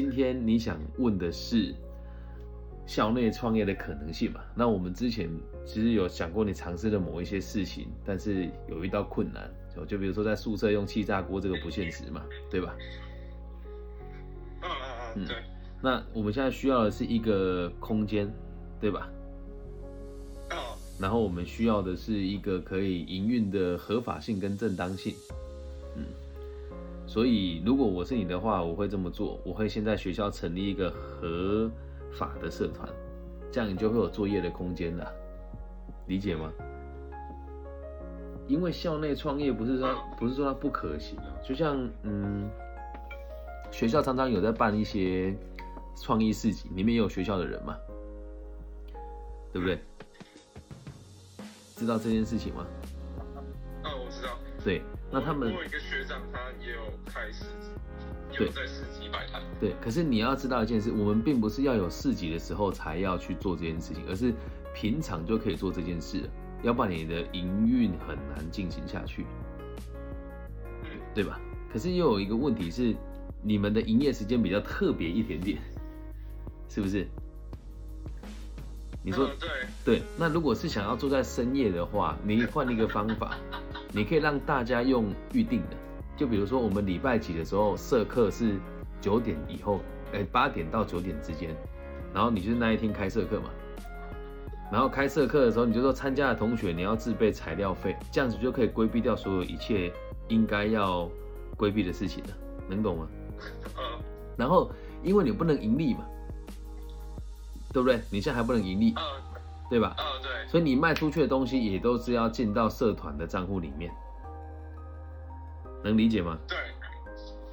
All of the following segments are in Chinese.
今天你想问的是校内创业的可能性嘛？那我们之前其实有想过你尝试的某一些事情，但是有遇到困难，就就比如说在宿舍用气炸锅，这个不现实嘛，对吧？嗯嗯嗯，对。那我们现在需要的是一个空间，对吧？哦，然后我们需要的是一个可以营运的合法性跟正当性，嗯，所以如果我是你的话，我会这么做，我会先在学校成立一个合法的社团，这样你就会有作业的空间了，理解吗？因为校内创业不是说不是说它不可行啊，就像嗯，学校常常有在办一些创意市集，里面也有学校的人嘛，对不对？知道这件事情吗？哦，我知道。对，那他们开市集，也对有在市集摆摊。对，可是你要知道一件事，我们并不是要有市集的时候才要去做这件事情，而是平常就可以做这件事，要不然你的营运很难进行下去，嗯，对吧？可是又有一个问题是，你们的营业时间比较特别一点点，是不是？你说嗯对，对，那如果是想要坐在深夜的话，你换一个方法，你可以让大家用预定的，就比如说我们礼拜几的时候社课是九点以后，哎八点到九点之间，然后你就是那一天开社课嘛，然后开社课的时候你就说参加的同学你要自备材料费，这样子就可以规避掉所有一切应该要规避的事情了，能懂吗？嗯然后因为你不能盈利嘛，对不对？你现在还不能盈利，嗯对吧？嗯，对，所以你卖出去的东西也都是要进到社团的账户里面，能理解吗？对。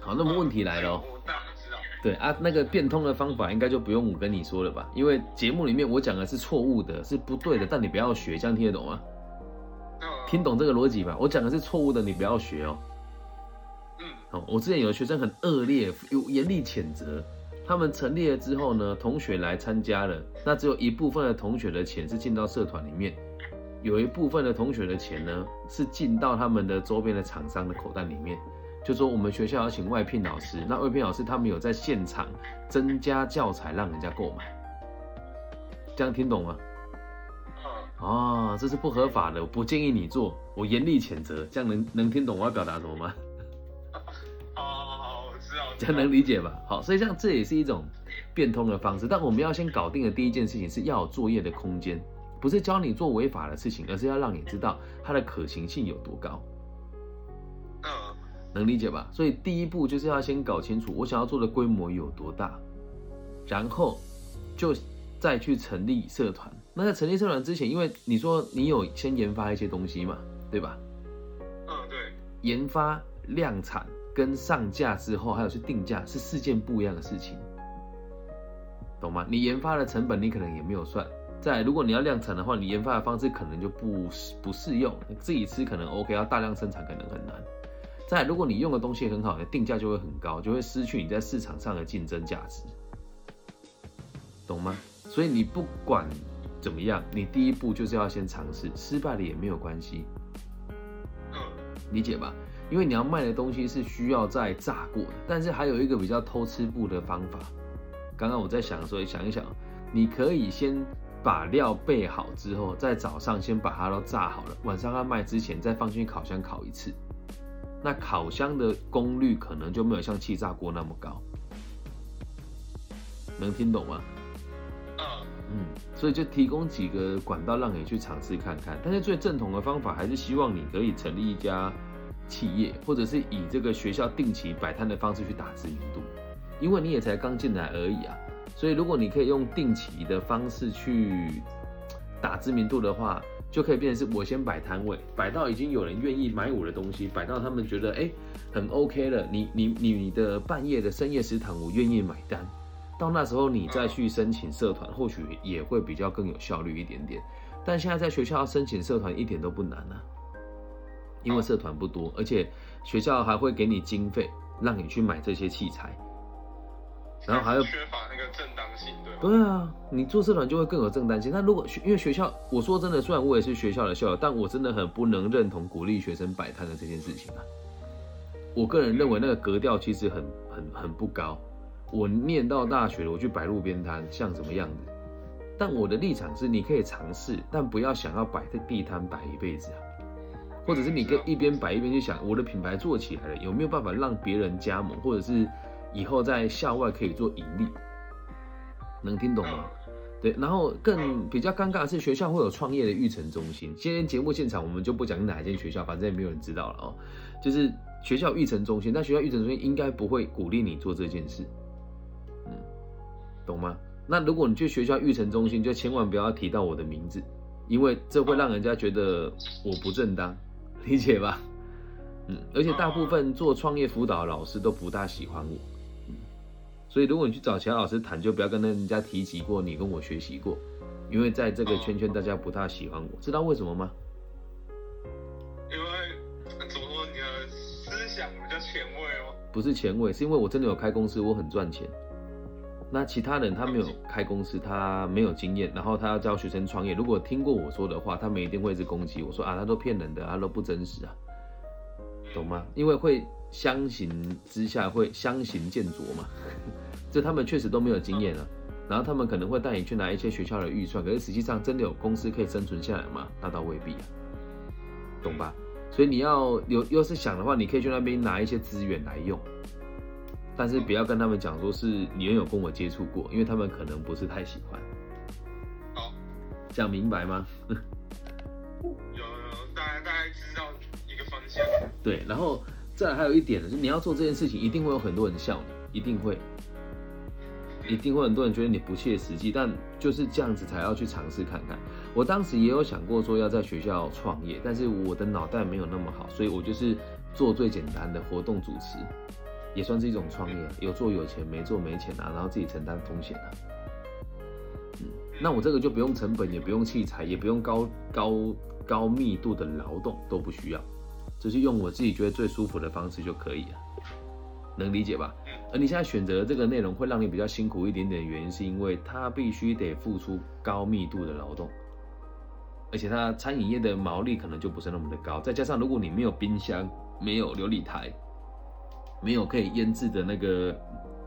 好，那么问题来了。对啊，那个变通的方法应该就不用我跟你说了吧？因为节目里面我讲的是错误的，是不对的，但你不要学，这样听得懂吗？嗯，听懂这个逻辑吧？我讲的是错误的，你不要学哦。嗯哦，我之前有的学生很恶劣，有严厉谴责。他们成立了之后呢，同学来参加了，那只有一部分的同学的钱是进到社团里面，有一部分的同学的钱呢是进到他们的周边的厂商的口袋里面。就说我们学校要请外聘老师，那外聘老师他们有在现场增加教材让人家购买，这样听懂吗？嗯，哦，这是不合法的，我不建议你做，我严厉谴责。这样能能听懂我要表达什么吗？好好好，我知道。这样能理解吧？好，所以像这也是一种变通的方式。但我们要先搞定的第一件事情是要有作业的空间，不是教你做违法的事情，而是要让你知道它的可行性有多高，嗯能理解吧？所以第一步就是要先搞清楚我想要做的规模有多大，然后就再去成立社团。那在成立社团之前，因为你说你有先研发一些东西嘛，对吧？嗯，对，研发、量产跟上架之后，还有去定价是四件不一样的事情，懂吗？你研发的成本你可能也没有算。再，如果你要量产的话，你研发的方式可能就不不适用，自己吃可能 OK，要大量生产可能很难。再，如果你用的东西很好，定价就会很高，就会失去你在市场上的竞争价值，懂吗？所以你不管怎么样，你第一步就是要先尝试，失败了也没有关系，理解吧？因为你要卖的东西是需要再炸过的，但是还有一个比较偷吃步的方法。刚刚我在想所以，想一想，你可以先把料备好之后，在早上先把它都炸好了，晚上要卖之前再放进烤箱烤一次。那烤箱的功率可能就没有像气炸锅那么高，能听懂吗？嗯嗯，所以就提供几个管道让你去尝试看看。但是最正统的方法还是希望你可以成立一家企业，或者是以这个学校定期摆摊的方式去打知名度，因为你也才刚进来而已啊。所以如果你可以用定期的方式去打知名度的话，就可以变成是我先摆摊位，摆到已经有人愿意买我的东西，摆到他们觉得哎、很 OK 了，你你你你的半夜的深夜食堂我愿意买单。到那时候你再去申请社团，或许也会比较更有效率一点点。但现在在学校申请社团一点都不难啊，因为社团不多，而且学校还会给你经费，让你去买这些器材。然后还有缺乏那个正当性，对吗？对啊，你做社团就会更有正当性。那如果学因为学校，我说真的，虽然我也是学校的校友，但我真的很不能认同鼓励学生摆摊的这件事情啊。我个人认为那个格调其实很很很不高。我念到大学了，我去摆路边摊像什么样子？但我的立场是，你可以尝试，但不要想要摆在地摊摆一辈子啊。或者是你跟一边摆一边去想，我的品牌做起来了，有没有办法让别人加盟，或者是以后在校外可以做盈利？能听懂吗？对，然后更比较尴尬的是，学校会有创业的育成中心。今天节目现场我们就不讲哪一间学校，反正也没有人知道了哦。就是学校育成中心，但学校育成中心应该不会鼓励你做这件事，嗯，懂吗？那如果你去学校育成中心，就千万不要提到我的名字，因为这会让人家觉得我不正当，理解吧？嗯，而且大部分做创业辅导的老师都不大喜欢我，嗯，所以如果你去找其他老师谈，就不要跟人家提及过你跟我学习过，因为在这个圈圈大家不大喜欢我，知道为什么吗？因为怎么说你的思想比较前卫哦。不是前卫，是因为我真的有开公司，我很赚钱。那其他人他没有开公司，他没有经验，然后他要教学生创业。如果听过我说的话，他们一定会是攻击我说啊，他都骗人的，他都不真实啊，懂吗？因为会相形之下会相形见拙嘛，这他们确实都没有经验啊。然后他们可能会带你去拿一些学校的预算，可是实际上真的有公司可以生存下来吗？那倒未必啊，懂吧？所以你要有要是想的话，你可以去那边拿一些资源来用。但是不要跟他们讲说是你有跟我接触过，因为他们可能不是太喜欢。好，讲明白吗？对，然后再还有一点呢，是你要做这件事情，一定会有很多人笑你，一定会，一定会很多人觉得你不切实际，但就是这样子才要去尝试看看。我当时也有想过说要在学校创业，但是我的脑袋没有那么好，所以我就是做最简单的活动主持。也算是一种创业，有做有钱，没做没钱啊，然后自己承担风险啊。嗯，那我这个就不用成本，也不用器材，也不用高高高密度的劳动，都不需要，只是用我自己觉得最舒服的方式就可以了，能理解吧？而你现在选择这个内容会让你比较辛苦一点点的原因，是因为它必须得付出高密度的劳动，而且它餐饮业的毛利可能就不是那么的高，再加上如果你没有冰箱，没有琉璃台。没有可以腌制的那个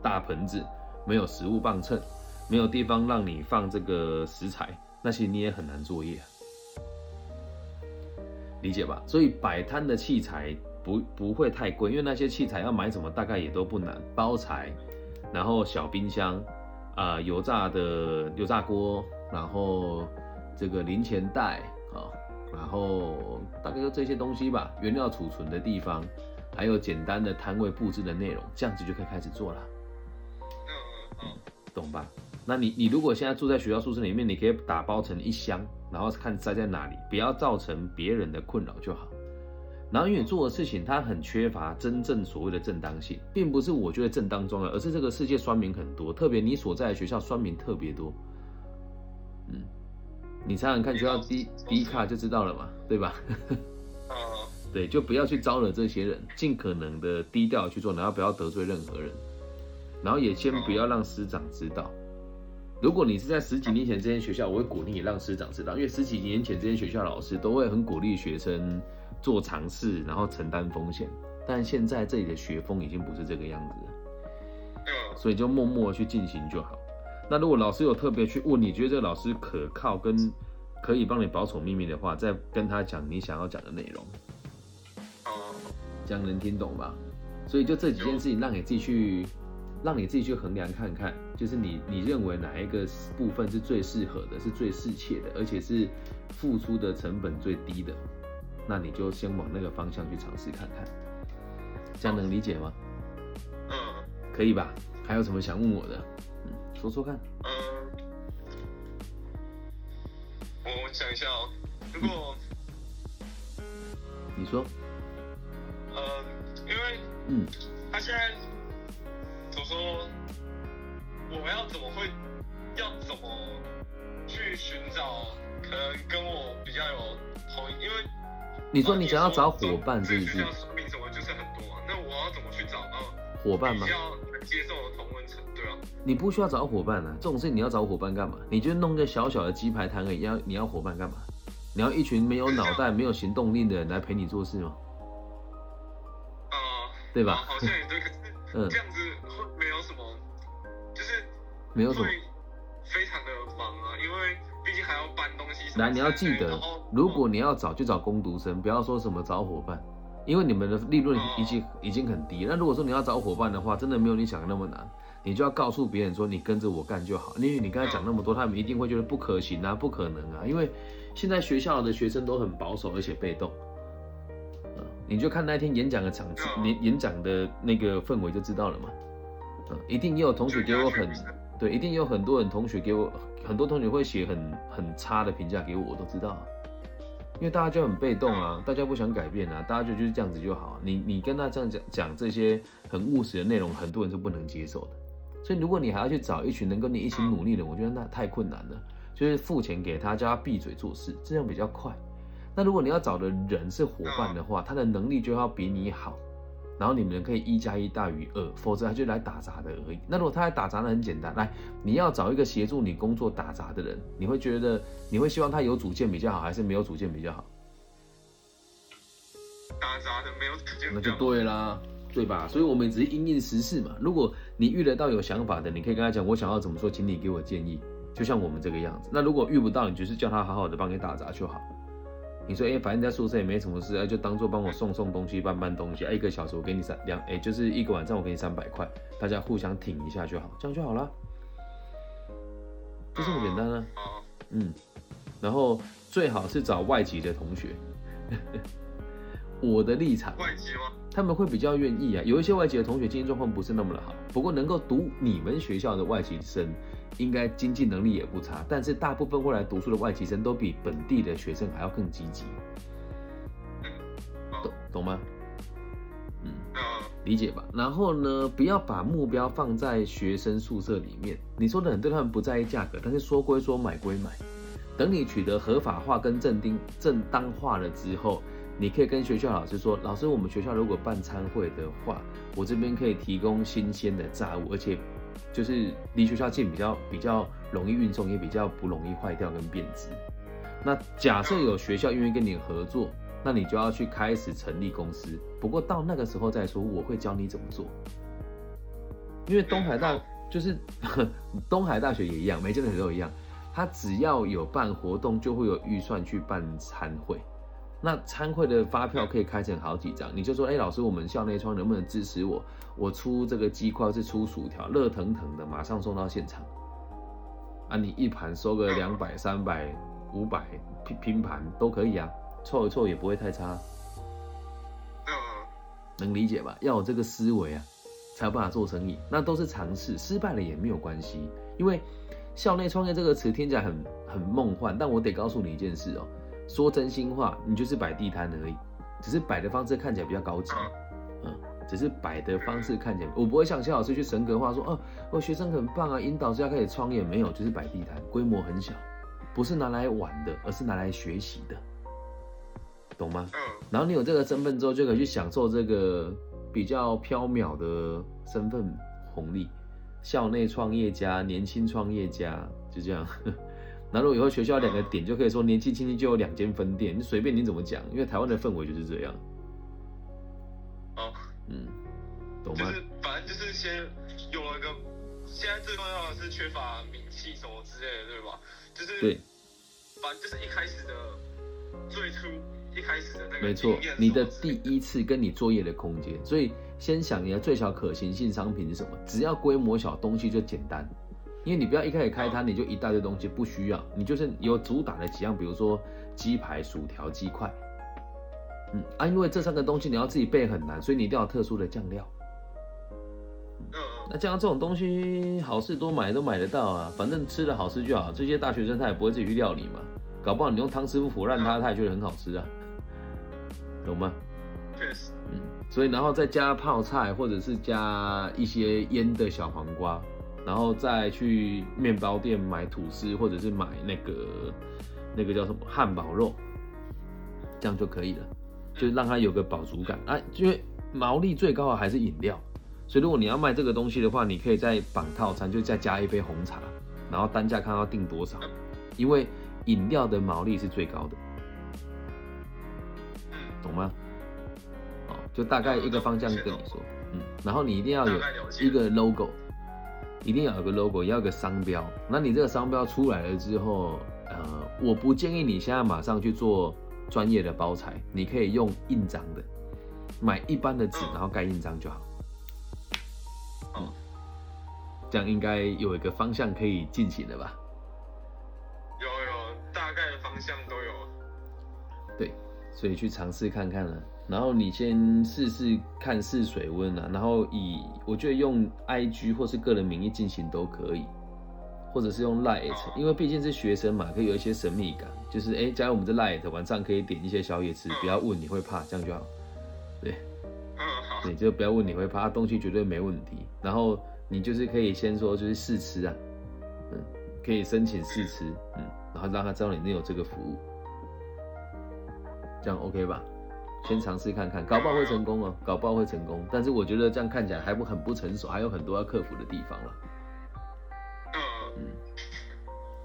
大盆子，没有食物磅秤，没有地方让你放这个食材，那些你也很难作业，理解吧？所以摆摊的器材不不会太贵，因为那些器材要买什么大概也都不难，包材，然后小冰箱，啊油炸的油炸锅，然后这个零钱袋啊，然后大概就这些东西吧，原料储存的地方。还有简单的摊位布置的内容，这样子就可以开始做了。嗯嗯懂吧？那你你如果现在住在学校宿舍里面，你可以打包成一箱，然后看塞在哪里，不要造成别人的困扰就好。然后因为你做的事情它很缺乏真正所谓的正当性，并不是我觉得正当重要，而是这个世界酸民很多，特别你所在的学校酸民特别多。嗯，你想想看，学校低低卡就知道了嘛，对吧？对，就不要去招惹这些人，尽可能的低调去做，然后不要得罪任何人，然后也先不要让师长知道。如果你是在十几年前这间学校，我会鼓励你让师长知道，因为十几年前这间学校老师都会很鼓励学生做尝试，然后承担风险。但现在这里的学风已经不是这个样子了，所以就默默去进行就好。那如果老师有特别去问，你觉得这个老师可靠跟可以帮你保守秘密的话，再跟他讲你想要讲的内容。这样能听懂吧？所以就这几件事情，让你自己去，让你自己去衡量看看，就是你你认为哪一个部分是最适合的，是最适切的，而且是付出的成本最低的，那你就先往那个方向去尝试看看。这样能理解吗？嗯，可以吧？还有什么想问我的？嗯，说说看。嗯，我想一下哦，如果你说。呃，因为嗯，他现在怎么说？我要怎么会要怎么去寻找可能跟我比较有同？因为你说你想要找伙伴，是不是？名什么就是很多啊。那我要怎么去找到伙伴吗？比较接受的同温层，对啊。你不需要找伙伴啊，这种事你要找伙伴干嘛？你就弄个小小的鸡排摊而已，要你要伙伴干嘛？你要一群没有脑袋、没有行动力的人来陪你做事吗？啊，对吧？好像也对，可是 这样子没有什么。非常的忙啊，因为毕竟还要搬东西。来，你要记得，如果你要找就找工读生，不要说什么找伙伴，因为你们的利润已经已经很低。那如果说你要找伙伴的话，真的没有你想的那么难。你就要告诉别人说，你跟着我干就好。因为你刚才讲那么多，他们一定会觉得不可行啊，不可能啊。因为现在学校的学生都很保守，而且被动。嗯，你就看那天演讲的场次，演演讲的那个氛围就知道了嘛。嗯，一定也有同学给我很，对，一定有很多人同学给我，很多同学会写很很差的评价给我，我都知道。因为大家就很被动啊，大家不想改变啊，大家就就是这样子就好。你你跟他这样讲讲这些很务实的内容，很多人是不能接受的。所以如果你还要去找一群能跟你一起努力的，我觉得那太困难了。就是付钱给他，叫他闭嘴做事，这样比较快。那如果你要找的人是伙伴的话，他的能力就要比你好，然后你们可以一加一大于二，否则他就来打杂的而已。那如果他来打杂，的很简单，来你要找一个协助你工作打杂的人，你会觉得你会希望他有主见比较好，还是没有主见比较好？打杂的没有主见，那就对啦。对吧？所以我们只是因应时事嘛。如果你遇得到有想法的，你可以跟他讲，我想要怎么做，请你给我建议。就像我们这个样子。那如果遇不到，你就是叫他好好的帮你打杂就好。你说，哎，反正在宿舍也没什么事，哎，就当做帮我送送东西、搬搬东西。哎，一个小时我给你三两，哎，就是一个晚上我给你三百块，大家互相挺一下就好，这样就好了。就这么简单啊。嗯。然后最好是找外籍的同学。我的立场。外籍吗？他们会比较愿意啊，有一些外籍的同学经济状况不是那么的好，不过能够读你们学校的外籍生，应该经济能力也不差。但是大部分过来读书的外籍生都比本地的学生还要更积极，懂懂吗？嗯，理解吧。然后呢，不要把目标放在学生宿舍里面。你说的很对，他们不在意价格，但是说归说，买归买。等你取得合法化跟正定正当化了之后。你可以跟学校老师说，老师，我们学校如果办餐会的话，我这边可以提供新鲜的炸物，而且就是离学校近，比较比较容易运送，也比较不容易坏掉跟变质。那假设有学校愿意跟你合作，那你就要去开始成立公司。不过到那个时候再说，我会教你怎么做。因为东海大 就是 东海大学也一样，每间大学都一样，它只要有办活动，就会有预算去办餐会。那参会的发票可以开成好几张，你就说，哎，老师，我们校内窗能不能支持我？我出这个鸡块，是出薯条，热腾腾的，马上送到现场。啊，你一盘收个两百、三百、五百拼拼盘都可以啊，凑一凑也不会太差。能理解吧？要有这个思维啊，才有办法做生意。那都是尝试，失败了也没有关系，因为校内创业这个词听起来很很梦幻，但我得告诉你一件事哦。说真心话，你就是摆地摊而已，只是摆的方式看起来比较高级，嗯，只是摆的方式看起来，我不会像肖老师去神格化说，哦，我学生很棒啊，引导是要开始创业，没有，就是摆地摊，规模很小，不是拿来玩的，而是拿来学习的，懂吗？嗯。然后你有这个身份之后，就可以去享受这个比较飘渺的身份红利，校内创业家、年轻创业家，就这样。那如果以后学校两个点就可以说年纪轻轻就有两间分店，你随便你怎么讲，因为台湾的氛围就是这样。哦，嗯，懂吗？就是反正就是先有了一个，现在最重要的是缺乏名气什么之类的，对吧？就是对，反正就是一开始的最初一开始的那个没错，你的第一次跟你作业的空间，所以先想你的最小可行性商品是什么？只要规模小，东西就简单。因为你不要一开始开摊你就一大堆东西不需要，你就是有主打的几样，比如说鸡排、薯条、鸡块，嗯啊，因为这三个东西你要自己备很难，所以你一定要特殊的酱料。嗯那酱料这种东西好事多买都买得到啊，反正吃的好吃就好。这些大学生他也不会自己去料理嘛，搞不好你用汤师傅腐烂它，他也觉得很好吃啊，懂吗？确实。嗯，所以然后再加泡菜，或者是加一些腌的小黄瓜。然后再去面包店买吐司，或者是买那个那个叫什么汉堡肉，这样就可以了，就让它有个饱足感啊。因为毛利最高的还是饮料，所以如果你要卖这个东西的话，你可以再绑套餐，就再加一杯红茶，然后单价看要定多少，因为饮料的毛利是最高的，懂吗？哦，就大概一个方向跟你说，嗯，然后你一定要有一个 logo。一定要有个 logo，要有个商标。那你这个商标出来了之后，呃，我不建议你现在马上去做专业的包材，你可以用印章的，买一般的纸，然后盖印章就好。嗯，这样应该有一个方向可以进行的吧？有有，大概的方向都有。对，所以去尝试看看了。然后你先试试看试水温啊，然后以我觉得用 I G 或是个人名义进行都可以，或者是用 Light，因为毕竟是学生嘛，可以有一些神秘感，就是哎加入我们这 Light，晚上可以点一些宵夜吃，不要问你会怕，这样就好。对，嗯好，你就不要问你会怕，东西绝对没问题。然后你就是可以先说就是试吃啊，嗯，可以申请试吃，嗯，然后让他知道你那有这个服务，这样 OK 吧？先尝试看看，搞不好会成功哦，搞不好会成功。但是我觉得这样看起来还不很不成熟，还有很多要克服的地方了。嗯，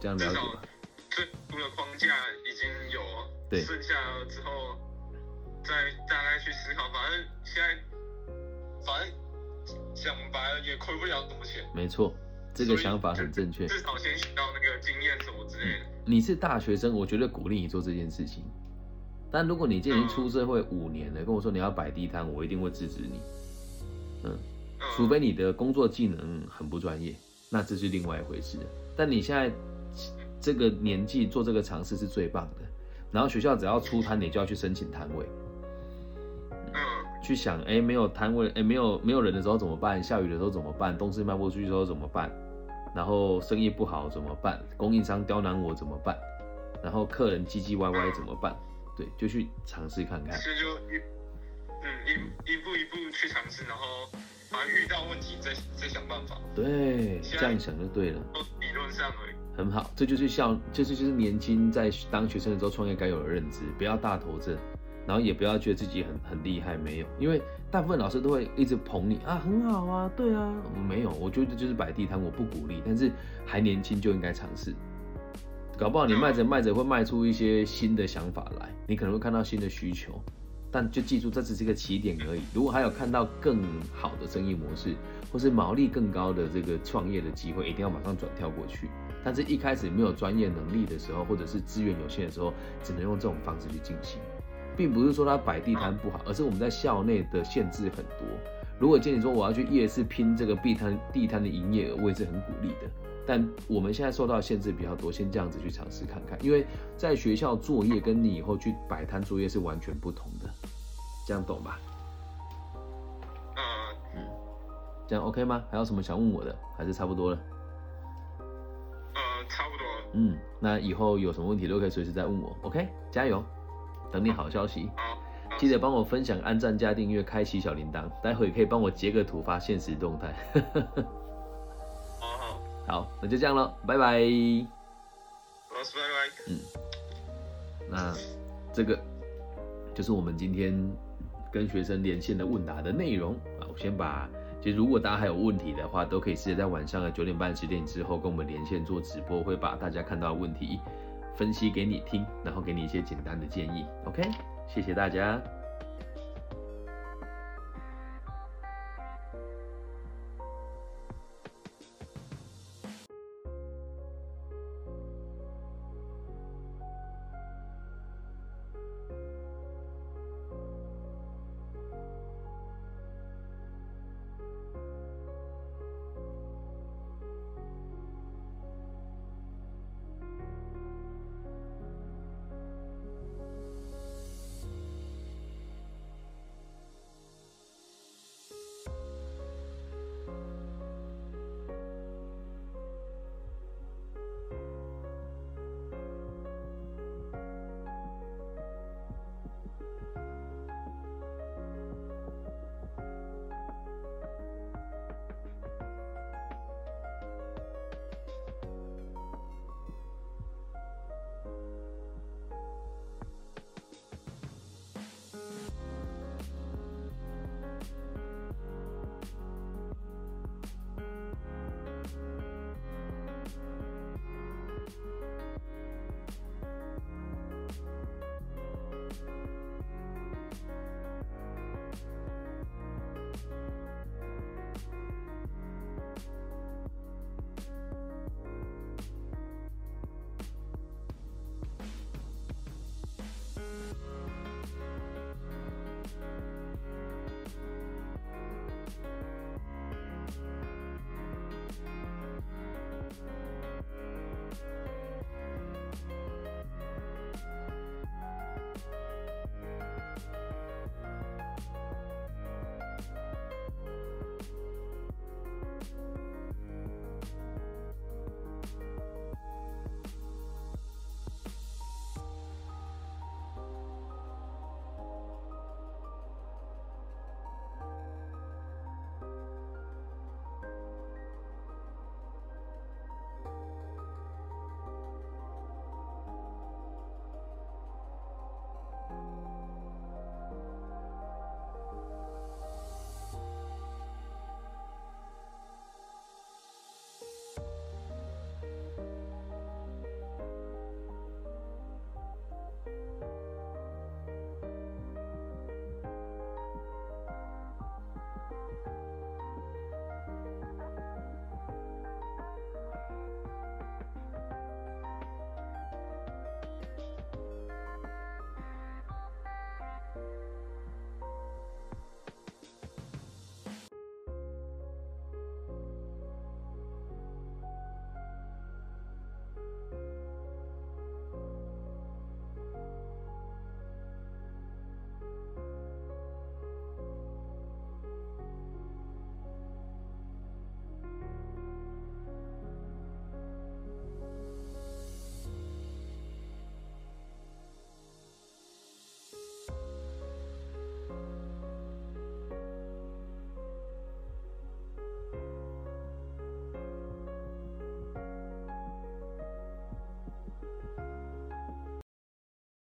这样了解吧。最初的框架已经有，对，剩下之后再大概去思考。反正现在，反正讲白了也亏不了多少钱。没错，这个想法很正确。至少先学到那个经验什么之类的。你是大学生，我觉得鼓励你做这件事情。但如果你今年出社会五年了，跟我说你要摆地摊，我一定会制止你。嗯，除非你的工作技能很不专业，那这是另外一回事。但你现在这个年纪做这个尝试是最棒的。然后学校只要出摊，你就要去申请摊位。嗯，去想，哎，没有摊位，哎，没有没有人的时候怎么办？下雨的时候怎么办？东西卖不出去的时候怎么办？然后生意不好怎么办？供应商刁难我怎么办？然后客人唧唧歪歪怎么办？对，就去尝试看看。所以就一，嗯，一一步一步去尝试，然后反正遇到问题再再想办法。对，这样想就对了。理论上而已。很好，这就是像，就是就是年轻在当学生的时候创业该有的认知，不要大头症，然后也不要觉得自己很很厉害，没有，因为大部分老师都会一直捧你啊，很好啊，对啊，没有，我觉得就是摆地摊，我不鼓励，但是还年轻就应该尝试。搞不好你卖着卖着会卖出一些新的想法来，你可能会看到新的需求，但就记住这只是一个起点而已。如果还有看到更好的生意模式，或是毛利更高的这个创业的机会，一定要马上转跳过去。但是一开始没有专业能力的时候，或者是资源有限的时候，只能用这种方式去进行，并不是说他摆地摊不好，而是我们在校内的限制很多。如果建议说我要去夜市拼这个地摊地摊的营业额，我也是很鼓励的。但我们现在受到限制比较多，先这样子去尝试看看，因为在学校作业跟你以后去摆摊作业是完全不同的，这样懂吧？嗯嗯，这样 OK 吗？还有什么想问我的？还是差不多了？呃，差不多。嗯，那以后有什么问题都可以随时再问我，OK？加油，等你好消息。好，记得帮我分享、按赞、加订阅、开启小铃铛，待会可以帮我截个图发现实动态。好，那就这样了，拜拜。老师，拜拜。嗯，那这个就是我们今天跟学生连线的问答的内容啊。我先把，其实如果大家还有问题的话，都可以直接在晚上的九点半、十点之后跟我们连线做直播，会把大家看到的问题分析给你听，然后给你一些简单的建议。OK，谢谢大家。